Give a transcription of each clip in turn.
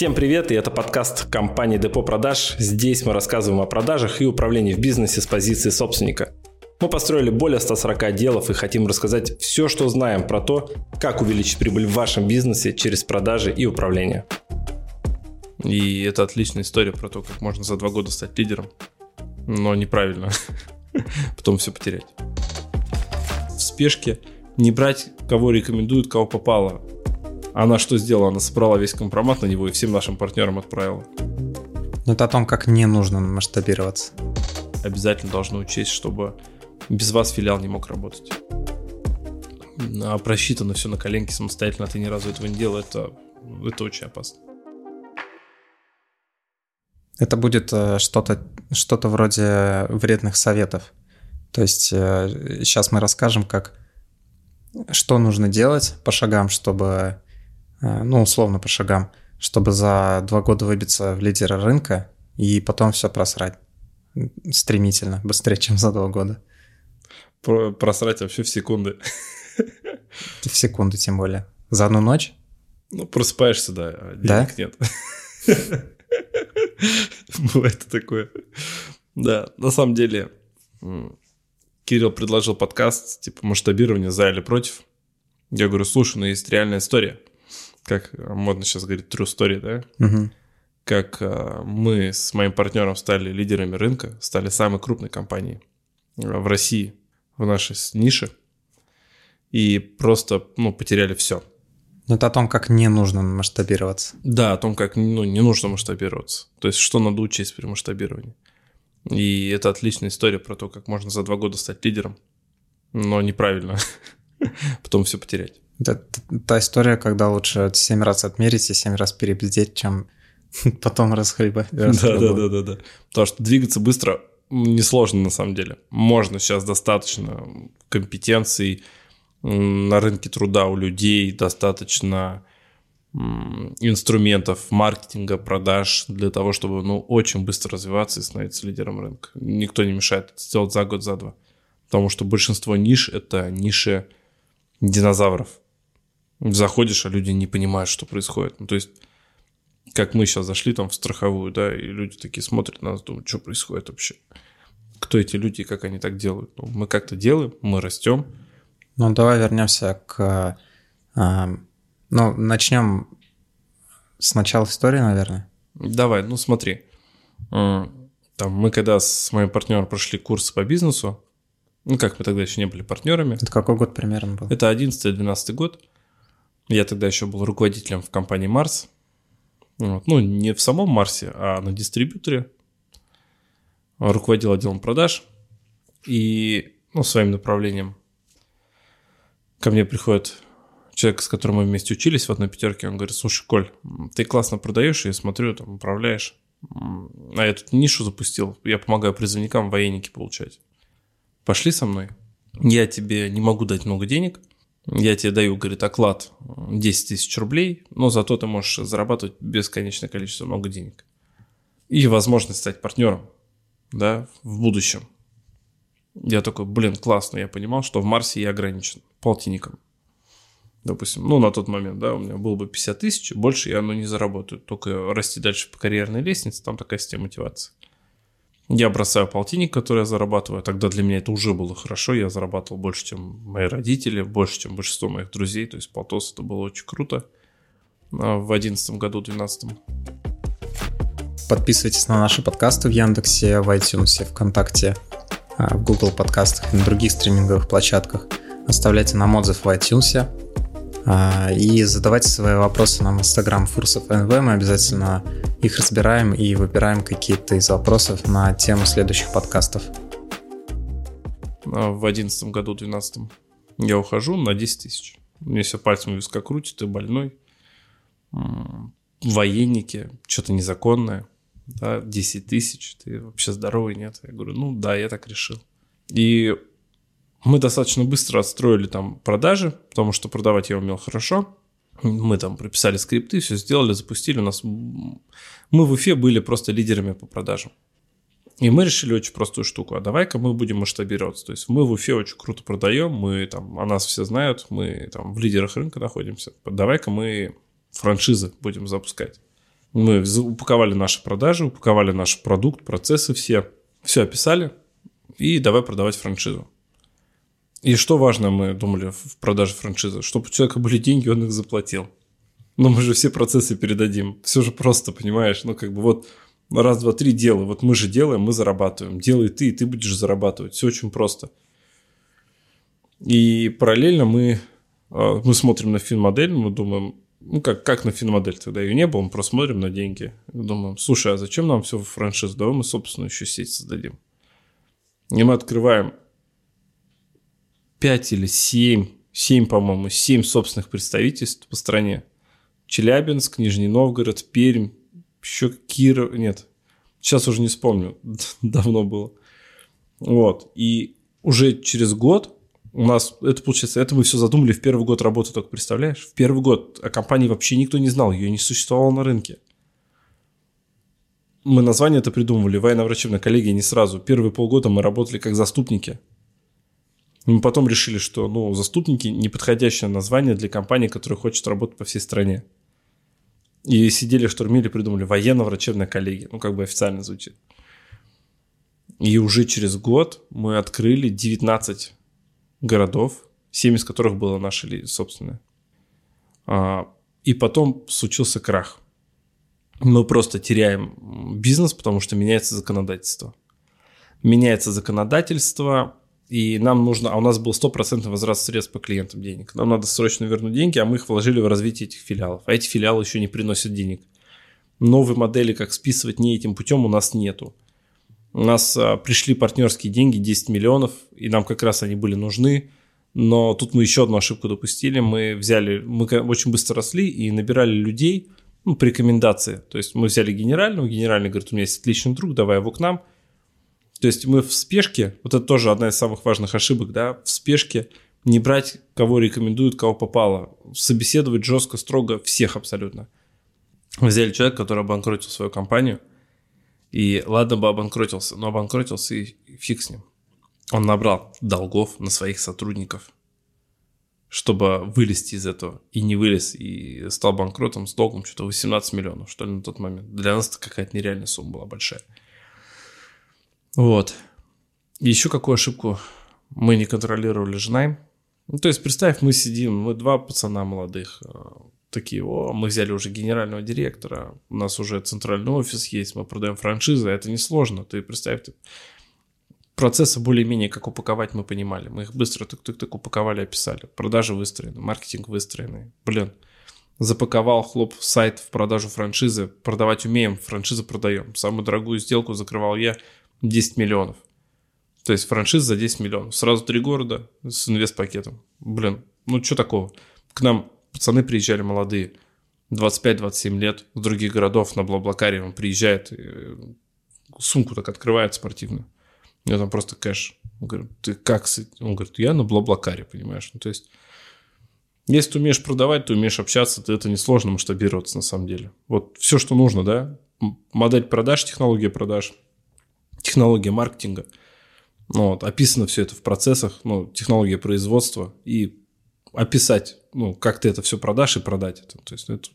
Всем привет, и это подкаст компании Депо Продаж. Здесь мы рассказываем о продажах и управлении в бизнесе с позиции собственника. Мы построили более 140 отделов и хотим рассказать все, что знаем про то, как увеличить прибыль в вашем бизнесе через продажи и управление. И это отличная история про то, как можно за два года стать лидером, но неправильно, потом все потерять. В спешке не брать, кого рекомендуют, кого попало, она что сделала? Она собрала весь компромат на него и всем нашим партнерам отправила. Но это о том, как не нужно масштабироваться. Обязательно должны учесть, чтобы без вас филиал не мог работать. А просчитано все на коленке самостоятельно, ты ни разу этого не делал, это, это очень опасно. Это будет э, что-то что вроде вредных советов. То есть сейчас э, мы расскажем, как что нужно делать по шагам, чтобы ну, условно по шагам, чтобы за два года выбиться в лидера рынка и потом все просрать стремительно, быстрее, чем за два года. Про просрать вообще в секунды. В секунду тем более. За одну ночь? Ну, просыпаешься, да, а денег да? нет. Бывает такое. Да, на самом деле, Кирилл предложил подкаст, типа, масштабирование за или против. Я говорю, слушай, ну есть реальная история как модно сейчас говорить, true story, да? Угу. Как а, мы с моим партнером стали лидерами рынка, стали самой крупной компанией в России в нашей нише и просто, ну, потеряли все. Ну, это о том, как не нужно масштабироваться. Да, о том, как ну, не нужно масштабироваться. То есть, что надо учесть при масштабировании. И это отличная история про то, как можно за два года стать лидером, но неправильно. Потом все потерять. Это та история, когда лучше 7 раз отмерить и 7 раз перебздеть, чем потом расхлебать. Да, да, да, да, да. Потому что двигаться быстро несложно на самом деле. Можно сейчас достаточно компетенций на рынке труда у людей, достаточно инструментов маркетинга, продаж для того, чтобы ну, очень быстро развиваться и становиться лидером рынка. Никто не мешает это сделать за год, за два. Потому что большинство ниш – это ниши динозавров заходишь, а люди не понимают, что происходит. Ну, то есть, как мы сейчас зашли там в страховую, да, и люди такие смотрят на нас, думают, что происходит вообще. Кто эти люди и как они так делают? Ну, мы как-то делаем, мы растем. Ну, давай вернемся к... Э, ну, начнем с начала истории, наверное. Давай, ну смотри. Там мы когда с моим партнером прошли курсы по бизнесу, ну как мы тогда еще не были партнерами. Это какой год примерно был? Это 11-12 год. Я тогда еще был руководителем в компании Марс. Вот. Ну, не в самом Марсе, а на дистрибьюторе. Руководил отделом продаж. И ну, своим направлением ко мне приходит человек, с которым мы вместе учились в одной пятерке. Он говорит, слушай, Коль, ты классно продаешь, я смотрю, там, управляешь. А я тут нишу запустил. Я помогаю призывникам военники получать. Пошли со мной. Я тебе не могу дать много денег – я тебе даю, говорит, оклад 10 тысяч рублей, но зато ты можешь зарабатывать бесконечное количество много денег. И возможность стать партнером, да, в будущем. Я такой, блин, классно, я понимал, что в Марсе я ограничен полтинником. Допустим, ну, на тот момент, да, у меня было бы 50 тысяч, больше я, ну, не заработаю. Только расти дальше по карьерной лестнице, там такая система мотивации. Я бросаю полтинник, который я зарабатываю. Тогда для меня это уже было хорошо. Я зарабатывал больше, чем мои родители, больше, чем большинство моих друзей. То есть полтос это было очень круто. А в одиннадцатом году, двенадцатом. Подписывайтесь на наши подкасты в Яндексе, в iTunes, ВКонтакте, а, в Google подкастах и на других стриминговых площадках. Оставляйте нам отзыв в iTunes. А, и задавайте свои вопросы нам в Instagram Фурсов НВ. Мы обязательно их разбираем и выбираем какие-то из вопросов на тему следующих подкастов. А в одиннадцатом году, двенадцатом я ухожу на 10 тысяч. Мне все пальцем виска крутит, ты больной. Военники, что-то незаконное. Да, 10 тысяч, ты вообще здоровый, нет? Я говорю, ну да, я так решил. И мы достаточно быстро отстроили там продажи, потому что продавать я умел хорошо. Мы там прописали скрипты, все сделали, запустили. У нас... Мы в Уфе были просто лидерами по продажам. И мы решили очень простую штуку. А давай-ка мы будем масштабироваться. То есть мы в Уфе очень круто продаем, мы там, о нас все знают, мы там в лидерах рынка находимся. Давай-ка мы франшизы будем запускать. Мы упаковали наши продажи, упаковали наш продукт, процессы все, все описали и давай продавать франшизу. И что важно, мы думали в продаже франшизы, чтобы у человека были деньги, он их заплатил. Но мы же все процессы передадим. Все же просто, понимаешь? Ну, как бы вот раз, два, три делай. Вот мы же делаем, мы зарабатываем. Делай ты, и ты будешь зарабатывать. Все очень просто. И параллельно мы, а, мы смотрим на финмодель, мы думаем, ну, как, как на финмодель, тогда ее не было, мы просто смотрим на деньги. Думаем, слушай, а зачем нам все в франшизу? Давай мы собственную еще сеть создадим. И мы открываем 5 или 7, 7, по-моему, 7 собственных представительств по стране. Челябинск, Нижний Новгород, Пермь, еще Киров, нет, сейчас уже не вспомню, давно было. Вот, и уже через год у нас, это получается, это мы все задумали в первый год работы, только представляешь? В первый год о компании вообще никто не знал, ее не существовало на рынке. Мы название это придумывали, военно-врачебная коллегия не сразу. Первые полгода мы работали как заступники. И мы потом решили, что ну, заступники – неподходящее название для компании, которая хочет работать по всей стране. И сидели, штурмили, придумали военно-врачебная коллегия. Ну, как бы официально звучит. И уже через год мы открыли 19 городов, 7 из которых было наше собственное. А, и потом случился крах. Мы просто теряем бизнес, потому что меняется законодательство. Меняется законодательство, и нам нужно, а у нас был стопроцентный возврат средств по клиентам денег. Нам надо срочно вернуть деньги, а мы их вложили в развитие этих филиалов. А эти филиалы еще не приносят денег. Новой модели, как списывать не этим путем, у нас нету. У нас а, пришли партнерские деньги, 10 миллионов, и нам как раз они были нужны. Но тут мы еще одну ошибку допустили. Мы взяли, мы очень быстро росли и набирали людей ну, по рекомендации. То есть мы взяли генерального, генеральный говорит, у меня есть отличный друг, давай его к нам – то есть мы в спешке, вот это тоже одна из самых важных ошибок, да, в спешке не брать, кого рекомендуют, кого попало. Собеседовать жестко, строго всех абсолютно. Взяли человека, который обанкротил свою компанию, и ладно бы обанкротился, но обанкротился и фиг с ним. Он набрал долгов на своих сотрудников, чтобы вылезти из этого. И не вылез, и стал банкротом с долгом что-то 18 миллионов, что ли, на тот момент. Для нас это какая-то нереальная сумма была большая. Вот. Еще какую ошибку мы не контролировали жена. Ну, то есть, представь, мы сидим, мы два пацана молодых, э, такие, о, мы взяли уже генерального директора, у нас уже центральный офис есть, мы продаем франшизы, это несложно. Ты представь, ты... процессы более-менее как упаковать мы понимали. Мы их быстро так-так-так упаковали, описали. Продажи выстроены, маркетинг выстроенный. Блин, запаковал хлоп сайт в продажу франшизы, продавать умеем, франшизы продаем. Самую дорогую сделку закрывал я – 10 миллионов. То есть франшиза за 10 миллионов. Сразу три города с инвест-пакетом. Блин, ну что такого? К нам пацаны приезжали молодые, 25-27 лет, с других городов на Блаблакаре он приезжает, сумку так открывает спортивную. Него там просто кэш. Он говорит, ты как? Он говорит, я на Блаблакаре, понимаешь? Ну, то есть, если ты умеешь продавать, ты умеешь общаться, то это несложно масштабироваться на самом деле. Вот все, что нужно, да? Модель продаж, технология продаж – технология маркетинга. Ну, вот, описано все это в процессах, ну, технология производства и описать, ну, как ты это все продашь и продать это. То есть ну, это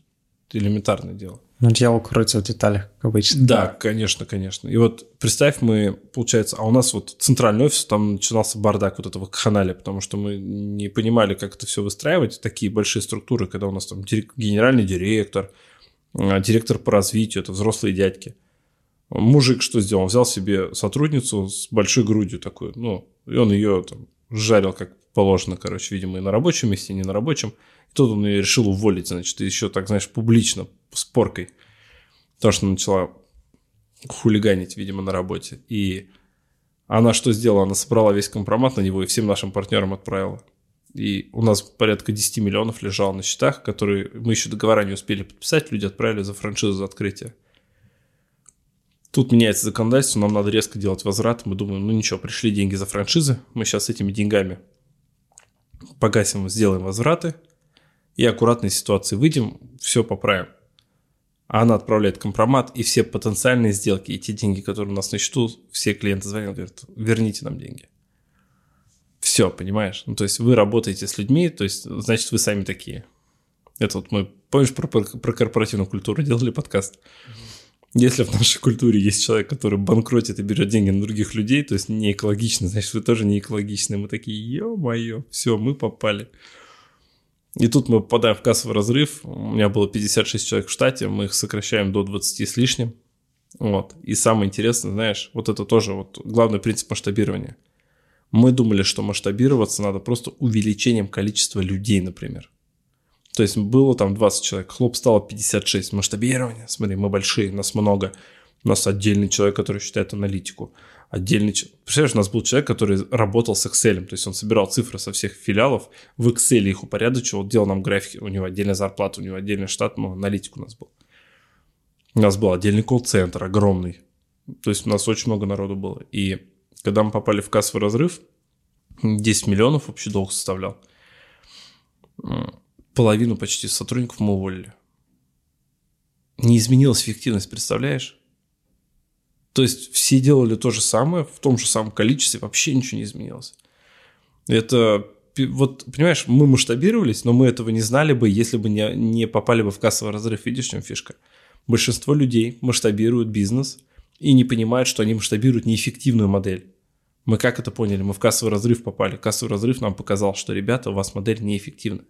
элементарное дело. Но дьявол кроется в деталях, как обычно. Да, конечно, конечно. И вот представь, мы, получается, а у нас вот центральный офис, там начинался бардак вот этого канале, потому что мы не понимали, как это все выстраивать, такие большие структуры, когда у нас там генеральный директор, а, директор по развитию, это взрослые дядьки – Мужик что сделал? Он взял себе сотрудницу с большой грудью такой, ну, и он ее там жарил как положено, короче, видимо, и на рабочем месте, и не на рабочем. И тут он ее решил уволить, значит, еще так, знаешь, публично, с поркой. Потому что начала хулиганить, видимо, на работе. И она что сделала? Она собрала весь компромат на него и всем нашим партнерам отправила. И у нас порядка 10 миллионов лежало на счетах, которые мы еще договора не успели подписать, люди отправили за франшизу за открытие. Тут меняется законодательство, нам надо резко делать возврат. Мы думаем, ну ничего, пришли деньги за франшизы, мы сейчас этими деньгами погасим, сделаем возвраты и аккуратной ситуации выйдем, все поправим. А она отправляет компромат, и все потенциальные сделки, и те деньги, которые у нас на счету, все клиенты звонят, говорят, верните нам деньги. Все, понимаешь? Ну, то есть вы работаете с людьми, то есть, значит, вы сами такие. Это вот мы помнишь про, про, корпоративную культуру делали подкаст? Если в нашей культуре есть человек, который банкротит и берет деньги на других людей, то есть не экологично, значит, вы тоже не экологичны. Мы такие, ё-моё, все, мы попали. И тут мы попадаем в кассовый разрыв. У меня было 56 человек в штате, мы их сокращаем до 20 с лишним. Вот. И самое интересное, знаешь, вот это тоже вот главный принцип масштабирования. Мы думали, что масштабироваться надо просто увеличением количества людей, например. То есть было там 20 человек, хлоп стало 56. Масштабирование, смотри, мы большие, нас много. У нас отдельный человек, который считает аналитику. Отдельный человек. Представляешь, у нас был человек, который работал с Excel. То есть он собирал цифры со всех филиалов, в Excel их упорядочивал, делал нам графики. У него отдельная зарплата, у него отдельный штат, ну, аналитик у нас был. У нас был отдельный колл-центр, огромный. То есть у нас очень много народу было. И когда мы попали в кассовый разрыв, 10 миллионов общий долг составлял половину почти сотрудников мы уволили. Не изменилась эффективность, представляешь? То есть все делали то же самое, в том же самом количестве, вообще ничего не изменилось. Это, вот, понимаешь, мы масштабировались, но мы этого не знали бы, если бы не, не попали бы в кассовый разрыв. Видишь, в чем фишка? Большинство людей масштабируют бизнес и не понимают, что они масштабируют неэффективную модель. Мы как это поняли? Мы в кассовый разрыв попали. Кассовый разрыв нам показал, что, ребята, у вас модель неэффективна.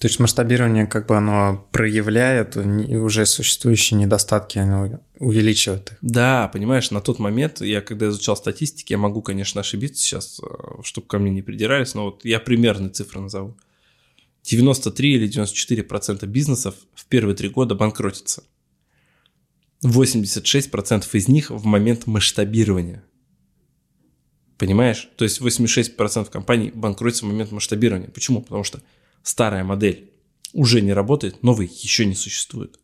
То есть масштабирование, как бы оно проявляет уже существующие недостатки, оно увеличивает их. Да, понимаешь, на тот момент, я когда изучал статистики, я могу, конечно, ошибиться сейчас, э, чтобы ко мне не придирались, но вот я примерные цифры назову. 93 или 94 процента бизнесов в первые три года банкротятся. 86 процентов из них в момент масштабирования. Понимаешь? То есть 86 процентов компаний банкротятся в момент масштабирования. Почему? Потому что старая модель уже не работает, новый еще не существует.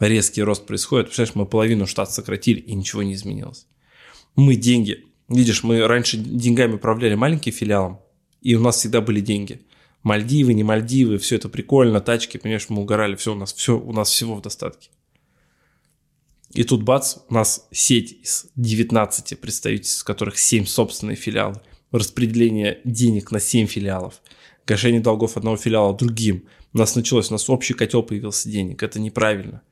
Резкий рост происходит. Представляешь, мы половину штат сократили, и ничего не изменилось. Мы деньги. Видишь, мы раньше деньгами управляли маленьким филиалом, и у нас всегда были деньги. Мальдивы, не Мальдивы, все это прикольно, тачки, понимаешь, мы угорали, все у нас, все, у нас всего в достатке. И тут бац, у нас сеть из 19 представительств, из которых 7 собственные филиалы. Распределение денег на 7 филиалов гашение долгов одного филиала другим. У нас началось, у нас общий котел появился денег. Это неправильно.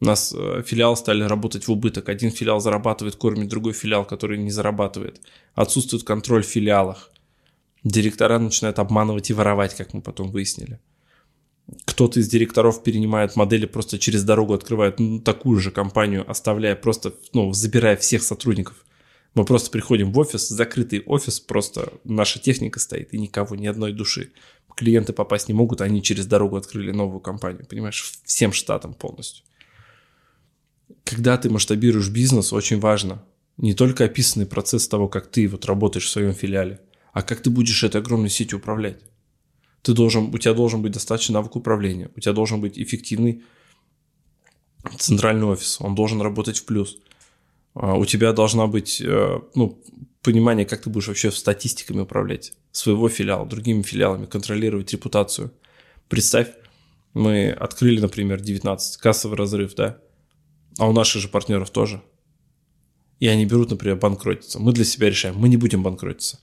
У нас э, филиалы стали работать в убыток. Один филиал зарабатывает, кормит другой филиал, который не зарабатывает. Отсутствует контроль в филиалах. Директора начинают обманывать и воровать, как мы потом выяснили. Кто-то из директоров перенимает модели, просто через дорогу открывает ну, такую же компанию, оставляя просто, ну, забирая всех сотрудников. Мы просто приходим в офис, закрытый офис, просто наша техника стоит, и никого, ни одной души. Клиенты попасть не могут, они через дорогу открыли новую компанию, понимаешь, всем штатам полностью. Когда ты масштабируешь бизнес, очень важно не только описанный процесс того, как ты вот работаешь в своем филиале, а как ты будешь этой огромной сетью управлять. Ты должен, у тебя должен быть достаточно навык управления, у тебя должен быть эффективный центральный офис, он должен работать в плюс – у тебя должна быть э, ну, понимание, как ты будешь вообще статистиками управлять своего филиала, другими филиалами, контролировать репутацию. Представь, мы открыли, например, 19, кассовый разрыв, да, а у наших же партнеров тоже. И они берут, например, банкротиться. Мы для себя решаем, мы не будем банкротиться.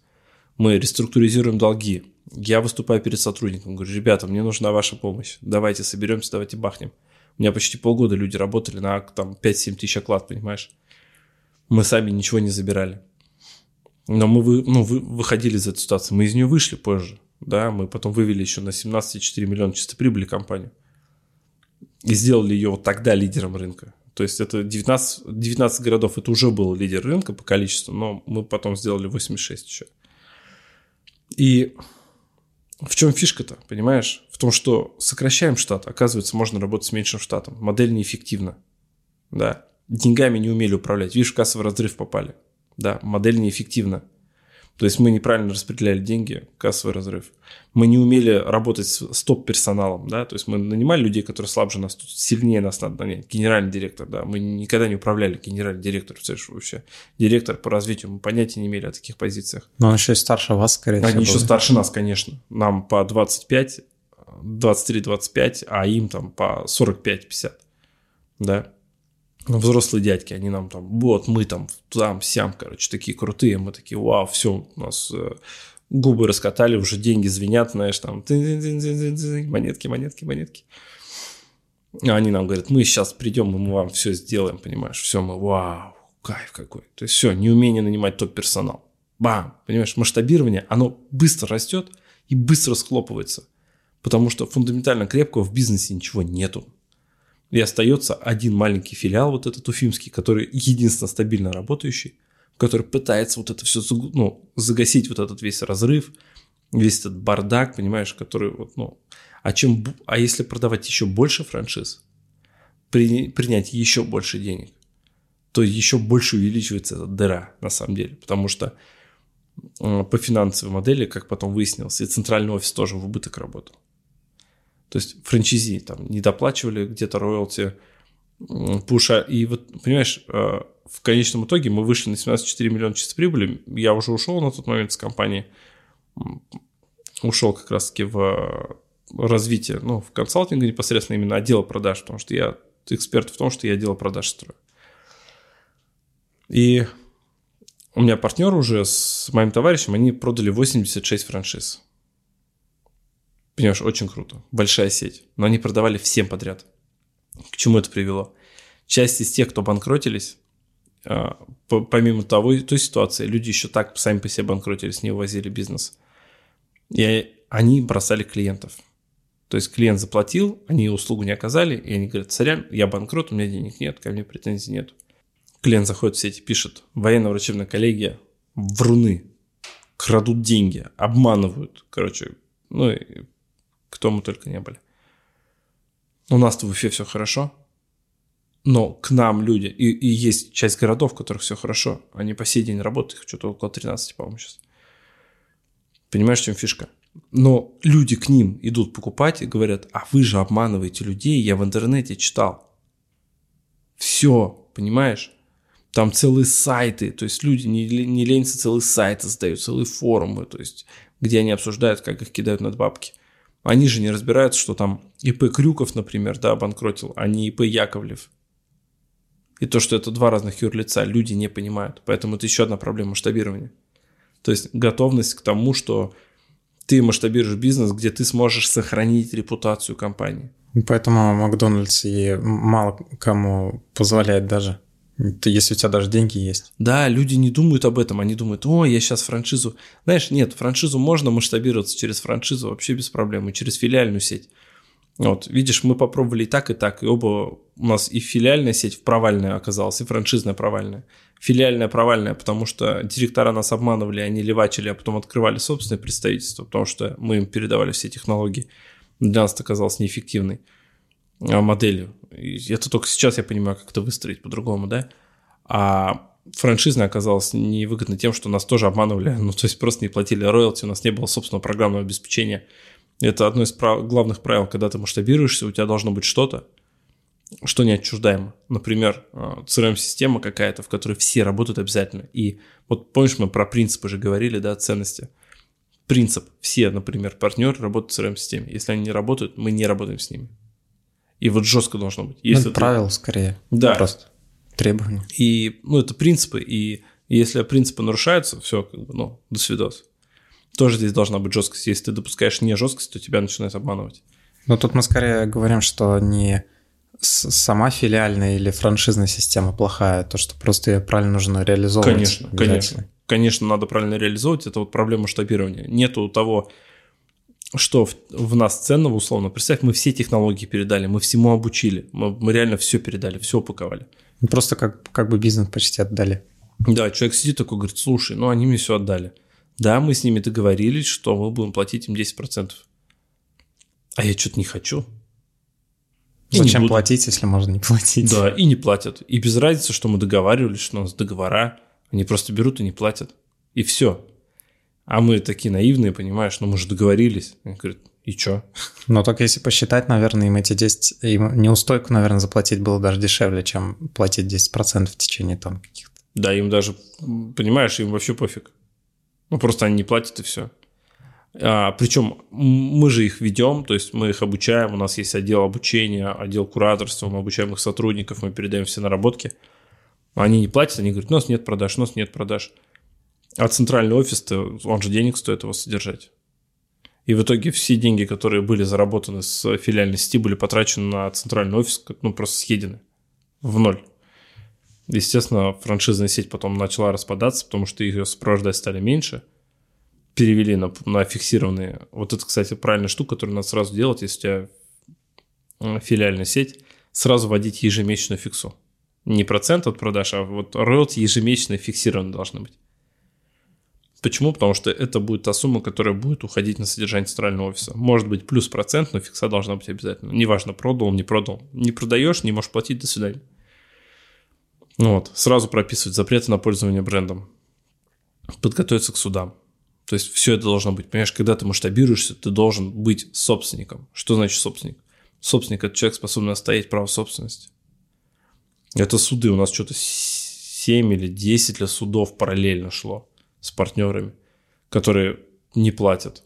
Мы реструктуризируем долги. Я выступаю перед сотрудником, говорю, ребята, мне нужна ваша помощь. Давайте соберемся, давайте бахнем. У меня почти полгода люди работали на там 5-7 тысяч оклад, понимаешь? Мы сами ничего не забирали. Но мы вы, ну, вы, выходили из этой ситуации. Мы из нее вышли позже. Да, мы потом вывели еще на 17,4 миллиона чистой прибыли компанию. И сделали ее вот тогда лидером рынка. То есть это 19, 19 городов, это уже был лидер рынка по количеству, но мы потом сделали 86 еще. И в чем фишка-то, понимаешь? В том, что сокращаем штат, оказывается, можно работать с меньшим штатом. Модель неэффективна. Да деньгами не умели управлять. Видишь, в кассовый разрыв попали. Да, модель неэффективна. То есть мы неправильно распределяли деньги, кассовый разрыв. Мы не умели работать с топ-персоналом, да, то есть мы нанимали людей, которые слабже нас, сильнее нас надо нанять. Генеральный директор, да, мы никогда не управляли генеральный директор, вообще. Директор по развитию, мы понятия не имели о таких позициях. Но он еще и старше вас, скорее всего. Они еще старше нас, конечно. Нам по 25, 23-25, а им там по 45-50, да взрослые дядьки, они нам там, вот мы там, там, сям, короче, такие крутые, мы такие, вау, все, у нас э, губы раскатали, уже деньги звенят, знаешь, там, монетки, монетки, монетки. А они нам говорят, мы сейчас придем, мы вам все сделаем, понимаешь, все, мы, вау, кайф какой. То есть все, неумение нанимать топ-персонал. Бам, понимаешь, масштабирование, оно быстро растет и быстро схлопывается. Потому что фундаментально крепкого в бизнесе ничего нету. И остается один маленький филиал, вот этот уфимский, который единственно стабильно работающий, который пытается вот это все ну, загасить, вот этот весь разрыв, весь этот бардак, понимаешь, который вот, ну, а, чем, а если продавать еще больше франшиз, при, принять еще больше денег, то еще больше увеличивается эта дыра на самом деле. Потому что э, по финансовой модели, как потом выяснилось, и центральный офис тоже в убыток работал. То есть франчизи там не доплачивали где-то роялти, пуша. И вот, понимаешь, э, в конечном итоге мы вышли на 17,4 миллиона чистой прибыли. Я уже ушел на тот момент с компании. Ушел как раз-таки в развитие, ну, в консалтинге непосредственно именно отдела продаж, потому что я эксперт в том, что я отдел продаж строю. И у меня партнер уже с моим товарищем, они продали 86 франшиз. Понимаешь, очень круто. Большая сеть. Но они продавали всем подряд. К чему это привело? Часть из тех, кто банкротились, а, помимо того, той ситуации, люди еще так сами по себе банкротились, не увозили бизнес. И они бросали клиентов. То есть клиент заплатил, они услугу не оказали, и они говорят, сорян, я банкрот, у меня денег нет, ко мне претензий нет. Клиент заходит в сети, пишет, военно-врачебная коллегия, вруны, крадут деньги, обманывают, короче, ну и кто мы только не были. У нас-то в Уфе все хорошо, но к нам люди, и, и есть часть городов, в которых все хорошо, они по сей день работают, их что-то около 13, по-моему, сейчас. Понимаешь, в чем фишка? Но люди к ним идут покупать и говорят, а вы же обманываете людей, я в интернете читал. Все, понимаешь? Там целые сайты, то есть люди не, не ленятся целые сайты создают, целые форумы, то есть где они обсуждают, как их кидают над бабки. Они же не разбираются, что там ИП Крюков, например, да, обанкротил, а не ИП Яковлев. И то, что это два разных юрлица, люди не понимают. Поэтому это еще одна проблема масштабирования. То есть готовность к тому, что ты масштабируешь бизнес, где ты сможешь сохранить репутацию компании. Поэтому Макдональдс и мало кому позволяет даже. Если у тебя даже деньги есть. Да, люди не думают об этом, они думают, о, я сейчас франшизу. Знаешь, нет, франшизу можно масштабироваться через франшизу вообще без проблем, и через филиальную сеть. Вот, видишь, мы попробовали и так, и так, и оба у нас и филиальная сеть провальная оказалась, и франшизная провальная. Филиальная провальная, потому что директора нас обманывали, они левачили, а потом открывали собственное представительство, потому что мы им передавали все технологии. Для нас это оказалось неэффективной моделью. И это только сейчас я понимаю, как это выстроить по-другому, да? А франшизная оказалась невыгодна тем, что нас тоже обманывали, ну, то есть просто не платили роялти, у нас не было собственного программного обеспечения – это одно из прав... главных правил, когда ты масштабируешься, у тебя должно быть что-то, что неотчуждаемо. Например, CRM-система какая-то, в которой все работают обязательно. И вот помнишь, мы про принципы же говорили, да, ценности. Принцип. Все, например, партнеры работают в CRM-системе. Если они не работают, мы не работаем с ними. И вот жестко должно быть. Если ну, это ты... правило скорее. Да. Просто требования. И, ну, это принципы. И если принципы нарушаются, все, как бы, ну, до свидос тоже здесь должна быть жесткость. Если ты допускаешь не жесткость, то тебя начинают обманывать. Но тут мы скорее говорим, что не сама филиальная или франшизная система плохая, то, что просто ее правильно нужно реализовывать. Конечно, конечно. Конечно, надо правильно реализовывать. Это вот проблема масштабирования. Нету того, что в, в нас ценного, условно. Представь, мы все технологии передали, мы всему обучили. Мы, мы реально все передали, все упаковали. Просто как, как бы бизнес почти отдали. Да, человек сидит такой, говорит, слушай, ну они мне все отдали. Да, мы с ними договорились, что мы будем платить им 10%. А я что-то не хочу. И Зачем платить, если можно не платить? Да, и не платят. И без разницы, что мы договаривались, что у нас договора. Они просто берут и не платят. И все. А мы такие наивные, понимаешь, ну мы же договорились. Они говорят, и что? Ну, только если посчитать, наверное, им эти 10... Им неустойку, наверное, заплатить было даже дешевле, чем платить 10% в течение там каких-то... Да, им даже, понимаешь, им вообще пофиг. Ну, просто они не платят и все. А, причем мы же их ведем, то есть мы их обучаем, у нас есть отдел обучения, отдел кураторства, мы обучаем их сотрудников, мы передаем все наработки. Они не платят, они говорят, у нас нет продаж, у нас нет продаж. А центральный офис, он же денег стоит его содержать. И в итоге все деньги, которые были заработаны с филиальной сети, были потрачены на центральный офис, ну, просто съедены в ноль. Естественно, франшизная сеть потом начала распадаться, потому что ее сопровождать стали меньше. Перевели на, на фиксированные. Вот это, кстати, правильная штука, которую надо сразу делать, если у тебя э, филиальная сеть, сразу вводить ежемесячную фиксу. Не процент от продаж, а вот роялти ежемесячно фиксированы должны быть. Почему? Потому что это будет та сумма, которая будет уходить на содержание центрального офиса. Может быть плюс процент, но фикса должна быть обязательно. Неважно, продал, не продал. Не продаешь, не можешь платить, до свидания. Ну вот, сразу прописывать запреты на пользование брендом. Подготовиться к судам. То есть все это должно быть. Понимаешь, когда ты масштабируешься, ты должен быть собственником. Что значит собственник? Собственник – это человек, способный оставить право собственности. Это суды. У нас что-то 7 или 10 лет судов параллельно шло с партнерами, которые не платят.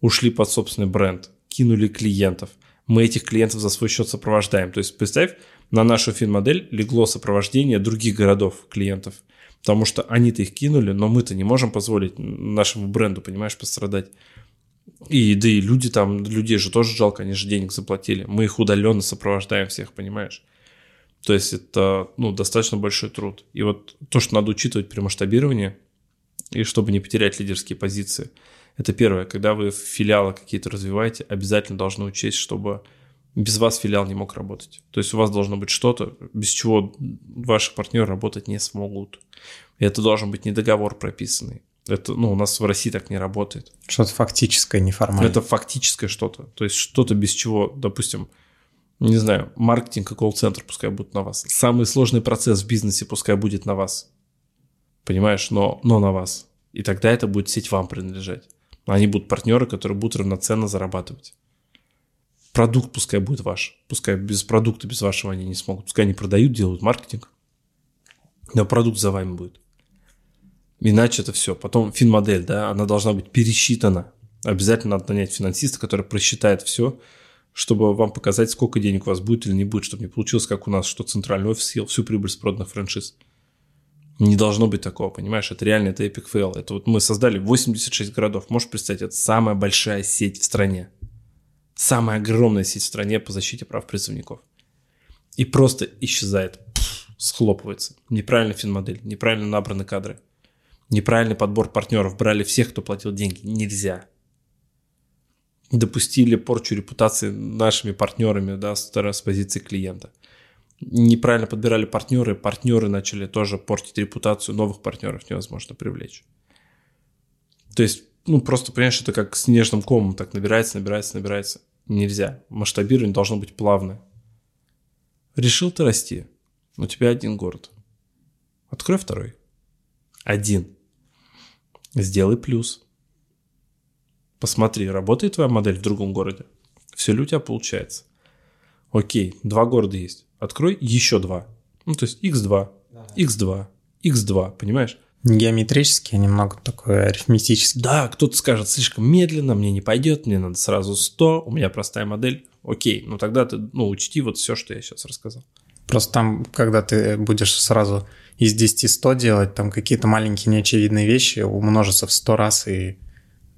Ушли под собственный бренд, кинули клиентов. Мы этих клиентов за свой счет сопровождаем. То есть представь, на нашу фин-модель легло сопровождение других городов клиентов. Потому что они-то их кинули, но мы-то не можем позволить нашему бренду, понимаешь, пострадать. И да и люди там, людей же тоже жалко, они же денег заплатили. Мы их удаленно сопровождаем всех, понимаешь? То есть это ну, достаточно большой труд. И вот то, что надо учитывать при масштабировании, и чтобы не потерять лидерские позиции, это первое. Когда вы филиалы какие-то развиваете, обязательно должны учесть, чтобы без вас филиал не мог работать. То есть у вас должно быть что-то, без чего ваши партнеры работать не смогут. И это должен быть не договор прописанный. Это, ну, у нас в России так не работает. Что-то фактическое, неформальное. Это фактическое что-то. То есть что-то без чего, допустим, не знаю, маркетинг и колл-центр пускай будут на вас. Самый сложный процесс в бизнесе пускай будет на вас. Понимаешь, но, но на вас. И тогда это будет сеть вам принадлежать. Они будут партнеры, которые будут равноценно зарабатывать. Продукт пускай будет ваш. Пускай без продукта, без вашего они не смогут. Пускай они продают, делают маркетинг. Но продукт за вами будет. Иначе это все. Потом финмодель, да, она должна быть пересчитана. Обязательно надо нанять финансиста, который просчитает все, чтобы вам показать, сколько денег у вас будет или не будет, чтобы не получилось, как у нас, что центральный офис съел всю прибыль с проданных франшиз. Не должно быть такого, понимаешь? Это реально, это epic fail. Это вот мы создали 86 городов. Можешь представить, это самая большая сеть в стране самая огромная сеть в стране по защите прав призывников. И просто исчезает, пфф, схлопывается. Неправильная финмодель, неправильно набраны кадры, неправильный подбор партнеров, брали всех, кто платил деньги. Нельзя. Допустили порчу репутации нашими партнерами, да, с позиции клиента. Неправильно подбирали партнеры, партнеры начали тоже портить репутацию, новых партнеров невозможно привлечь. То есть, ну, просто, понимаешь, это как снежным комом так набирается, набирается, набирается нельзя. Масштабирование должно быть плавное. Решил ты расти. У тебя один город. Открой второй. Один. Сделай плюс. Посмотри, работает твоя модель в другом городе? Все ли у тебя получается? Окей, два города есть. Открой еще два. Ну, то есть x2, x2, x2, понимаешь? Геометрически, а немного такой арифметический. Да, кто-то скажет, слишком медленно, мне не пойдет, мне надо сразу 100, у меня простая модель. Окей, ну тогда ты, ну, учти вот все, что я сейчас рассказал. Просто там, когда ты будешь сразу из 10 100 делать, там какие-то маленькие неочевидные вещи умножатся в 100 раз и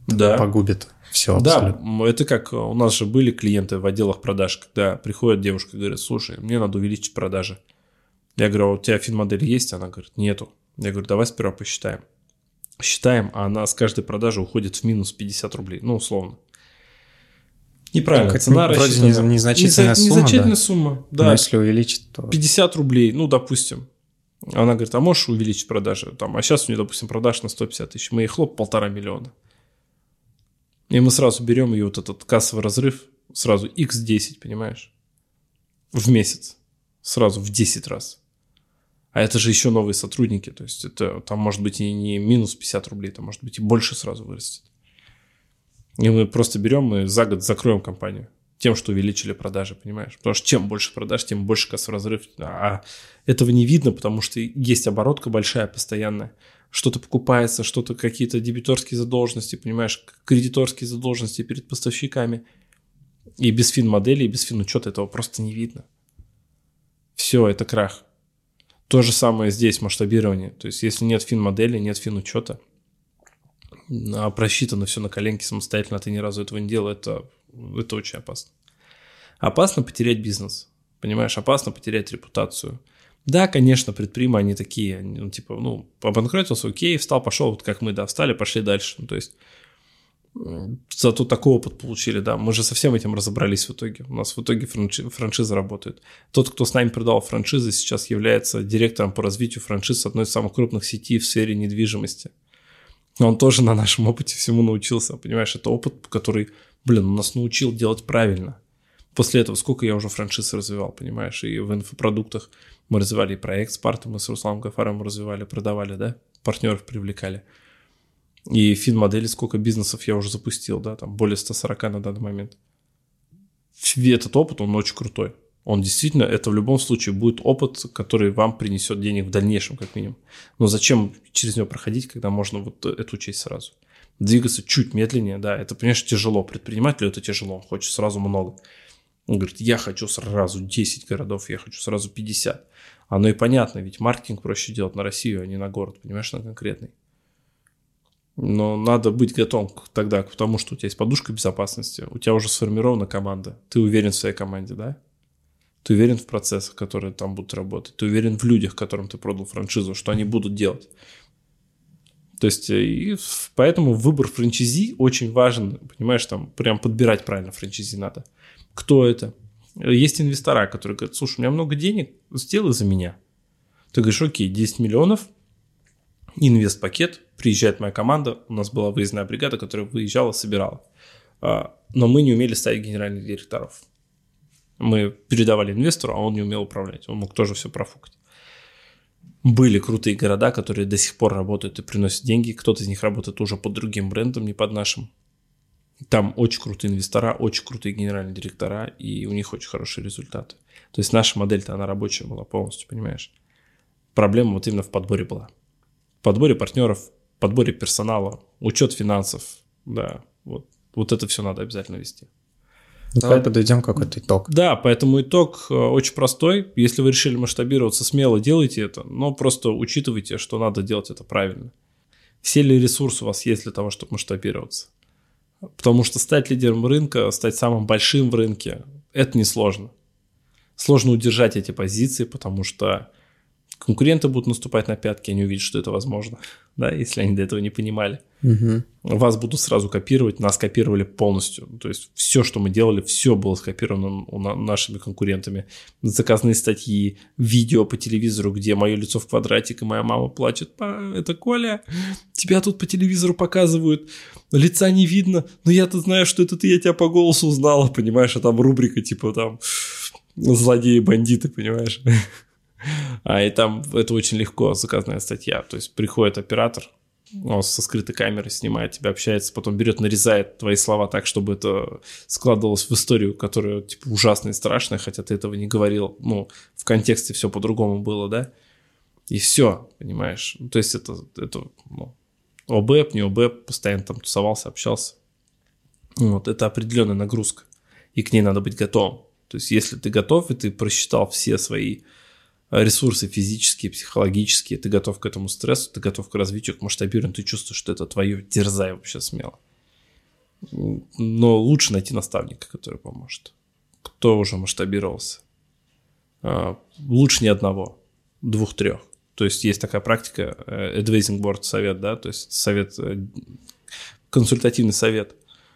да. погубит все абсолютно. Да, это как у нас же были клиенты в отделах продаж, когда приходит девушка и говорит, слушай, мне надо увеличить продажи. Я говорю, а у тебя фин-модель есть? Она говорит, нету. Я говорю, давай сперва посчитаем. Считаем, а она с каждой продажи уходит в минус 50 рублей, ну, условно. Неправильно, так, цена вроде рассчитана. незначительная сумма, Незначительная да? сумма, да. Но если увеличить, то... 50 рублей, ну, допустим. Она говорит, а можешь увеличить продажи? Там, а сейчас у нее, допустим, продаж на 150 тысяч. Мы ей хлоп полтора миллиона. И мы сразу берем ее вот этот кассовый разрыв, сразу x10, понимаешь? В месяц. Сразу в 10 раз. А это же еще новые сотрудники, то есть это там может быть и не минус 50 рублей, там может быть и больше сразу вырастет. И мы просто берем и за год закроем компанию тем, что увеличили продажи, понимаешь? Потому что чем больше продаж, тем больше кассовый разрыв. А этого не видно, потому что есть оборотка большая, постоянная. Что-то покупается, что-то какие-то дебиторские задолженности, понимаешь, кредиторские задолженности перед поставщиками. И без фин-модели, и без фин-учета этого просто не видно. Все, это крах. То же самое здесь, масштабирование. То есть, если нет фин-модели, нет фин-учета, а просчитано все на коленке самостоятельно, а ты ни разу этого не делал, это, это очень опасно. Опасно потерять бизнес, понимаешь, опасно потерять репутацию. Да, конечно, предприимы, они такие, ну, типа, ну, обанкротился, окей, встал, пошел, вот как мы, да, встали, пошли дальше. Ну, то есть, зато такой опыт получили, да. Мы же со всем этим разобрались в итоге. У нас в итоге франши- франшиза работает. Тот, кто с нами продал франшизы, сейчас является директором по развитию франшиз одной из самых крупных сетей в сфере недвижимости. Он тоже на нашем опыте всему научился, понимаешь? Это опыт, который, блин, нас научил делать правильно. После этого сколько я уже франшиз развивал, понимаешь? И в инфопродуктах мы развивали и проект Спарта, мы с Русланом Гафаром развивали, продавали, да? Партнеров привлекали. И фин-модели, сколько бизнесов я уже запустил, да, там более 140 на данный момент. Этот опыт, он очень крутой. Он действительно, это в любом случае будет опыт, который вам принесет денег в дальнейшем, как минимум. Но зачем через него проходить, когда можно вот эту учесть сразу? Двигаться чуть медленнее, да, это, понимаешь, тяжело. Предпринимателю это тяжело, он хочет сразу много. Он говорит, я хочу сразу 10 городов, я хочу сразу 50. Оно и понятно, ведь маркетинг проще делать на Россию, а не на город, понимаешь, на конкретный. Но надо быть готовым тогда к тому, что у тебя есть подушка безопасности, у тебя уже сформирована команда, ты уверен в своей команде, да? Ты уверен в процессах, которые там будут работать, ты уверен в людях, которым ты продал франшизу, что они будут делать. То есть, э, и поэтому выбор франчайзи очень важен, понимаешь, там прям подбирать правильно франчайзи надо. Кто это? Есть инвестора, которые говорят, слушай, у меня много денег, сделай за меня. Ты говоришь, окей, 10 миллионов, инвест-пакет, приезжает моя команда, у нас была выездная бригада, которая выезжала, собирала. А, но мы не умели ставить генеральных директоров. Мы передавали инвестору, а он не умел управлять, он мог тоже все профукать. Были крутые города, которые до сих пор работают и приносят деньги. Кто-то из них работает уже под другим брендом, не под нашим. Там очень крутые инвестора, очень крутые генеральные директора, и у них очень хорошие результаты. То есть наша модель-то, она рабочая была полностью, понимаешь? Проблема вот именно в подборе была. В подборе партнеров, подборе персонала, учет финансов, да, вот, вот это все надо обязательно вести. Ну, давай Поэтому, подведем какой-то итог. Да, поэтому итог э, очень простой. Если вы решили масштабироваться, смело делайте это, но просто учитывайте, что надо делать это правильно. Все ли ресурсы у вас есть для того, чтобы масштабироваться? Потому что стать лидером рынка, стать самым большим в рынке, это несложно. Сложно удержать эти позиции, потому что конкуренты будут наступать на пятки, они увидят, что это возможно, да, если они до этого не понимали. Угу. Вас будут сразу копировать, нас копировали полностью. То есть все, что мы делали, все было скопировано у нашими конкурентами. Заказные статьи, видео по телевизору, где мое лицо в квадратик, и моя мама плачет. Это Коля, тебя тут по телевизору показывают, лица не видно, но я-то знаю, что это ты, я тебя по голосу узнала, понимаешь, а там рубрика типа там злодеи, бандиты, понимаешь. А и там это очень легко, заказная статья. То есть приходит оператор, он со скрытой камерой снимает тебя, общается, потом берет, нарезает твои слова так, чтобы это складывалось в историю, которая типа ужасная и страшная, хотя ты этого не говорил. Ну, в контексте все по-другому было, да? И все, понимаешь? То есть это, это ну, ОБЭП, не ОБЭП, постоянно там тусовался, общался. Вот, это определенная нагрузка, и к ней надо быть готовым. То есть если ты готов, и ты просчитал все свои ресурсы физические, психологические, ты готов к этому стрессу, ты готов к развитию, к масштабированию, ты чувствуешь, что это твое, дерзай вообще смело. Но лучше найти наставника, который поможет. Кто уже масштабировался. А, лучше не одного, двух-трех. То есть есть такая практика, э, advising board совет, да, то есть совет, э, консультативный совет.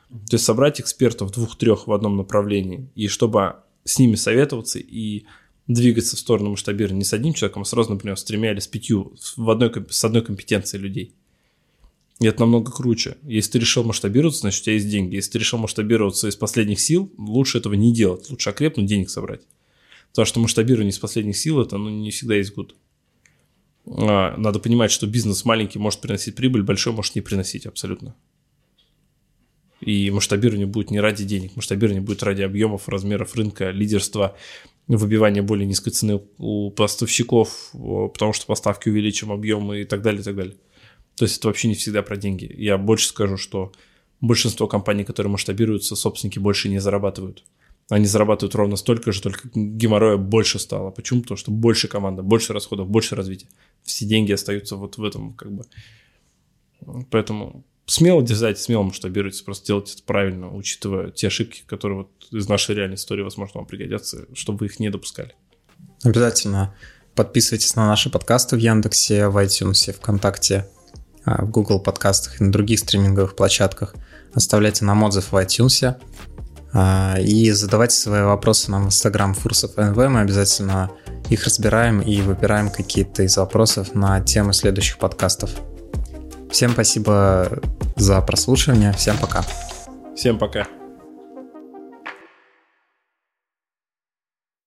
То есть собрать экспертов двух-трех в одном направлении, и чтобы с ними советоваться и двигаться в сторону масштабирования не с одним человеком, а сразу, например, с тремя или с пятью, в одной, с одной компетенцией людей. И это намного круче. Если ты решил масштабироваться, значит, у тебя есть деньги. Если ты решил масштабироваться из последних сил, лучше этого не делать. Лучше окрепнуть, денег собрать. Потому что масштабирование из последних сил, это ну, не всегда есть гуд. А, надо понимать, что бизнес маленький может приносить прибыль, большой может не приносить абсолютно. И масштабирование будет не ради денег, масштабирование будет ради объемов, размеров рынка, лидерства, выбивание более низкой цены у поставщиков, потому что поставки увеличим объемы и так далее, и так далее. То есть это вообще не всегда про деньги. Я больше скажу, что большинство компаний, которые масштабируются, собственники больше не зарабатывают. Они зарабатывают ровно столько же, только геморроя больше стало. Почему? Потому что больше команда, больше расходов, больше развития. Все деньги остаются вот в этом как бы. Поэтому смело дерзайте, смело масштабируйте, просто делайте это правильно, учитывая те ошибки, которые вот из нашей реальной истории, возможно, вам пригодятся, чтобы вы их не допускали. Обязательно подписывайтесь на наши подкасты в Яндексе, в iTunes, ВКонтакте, а, в Google подкастах и на других стриминговых площадках. Оставляйте нам отзыв в iTunes а, и задавайте свои вопросы нам в Instagram Фурсов НВ. Мы обязательно их разбираем и выбираем какие-то из вопросов на темы следующих подкастов. Всем спасибо за прослушивание. Всем пока. Всем пока.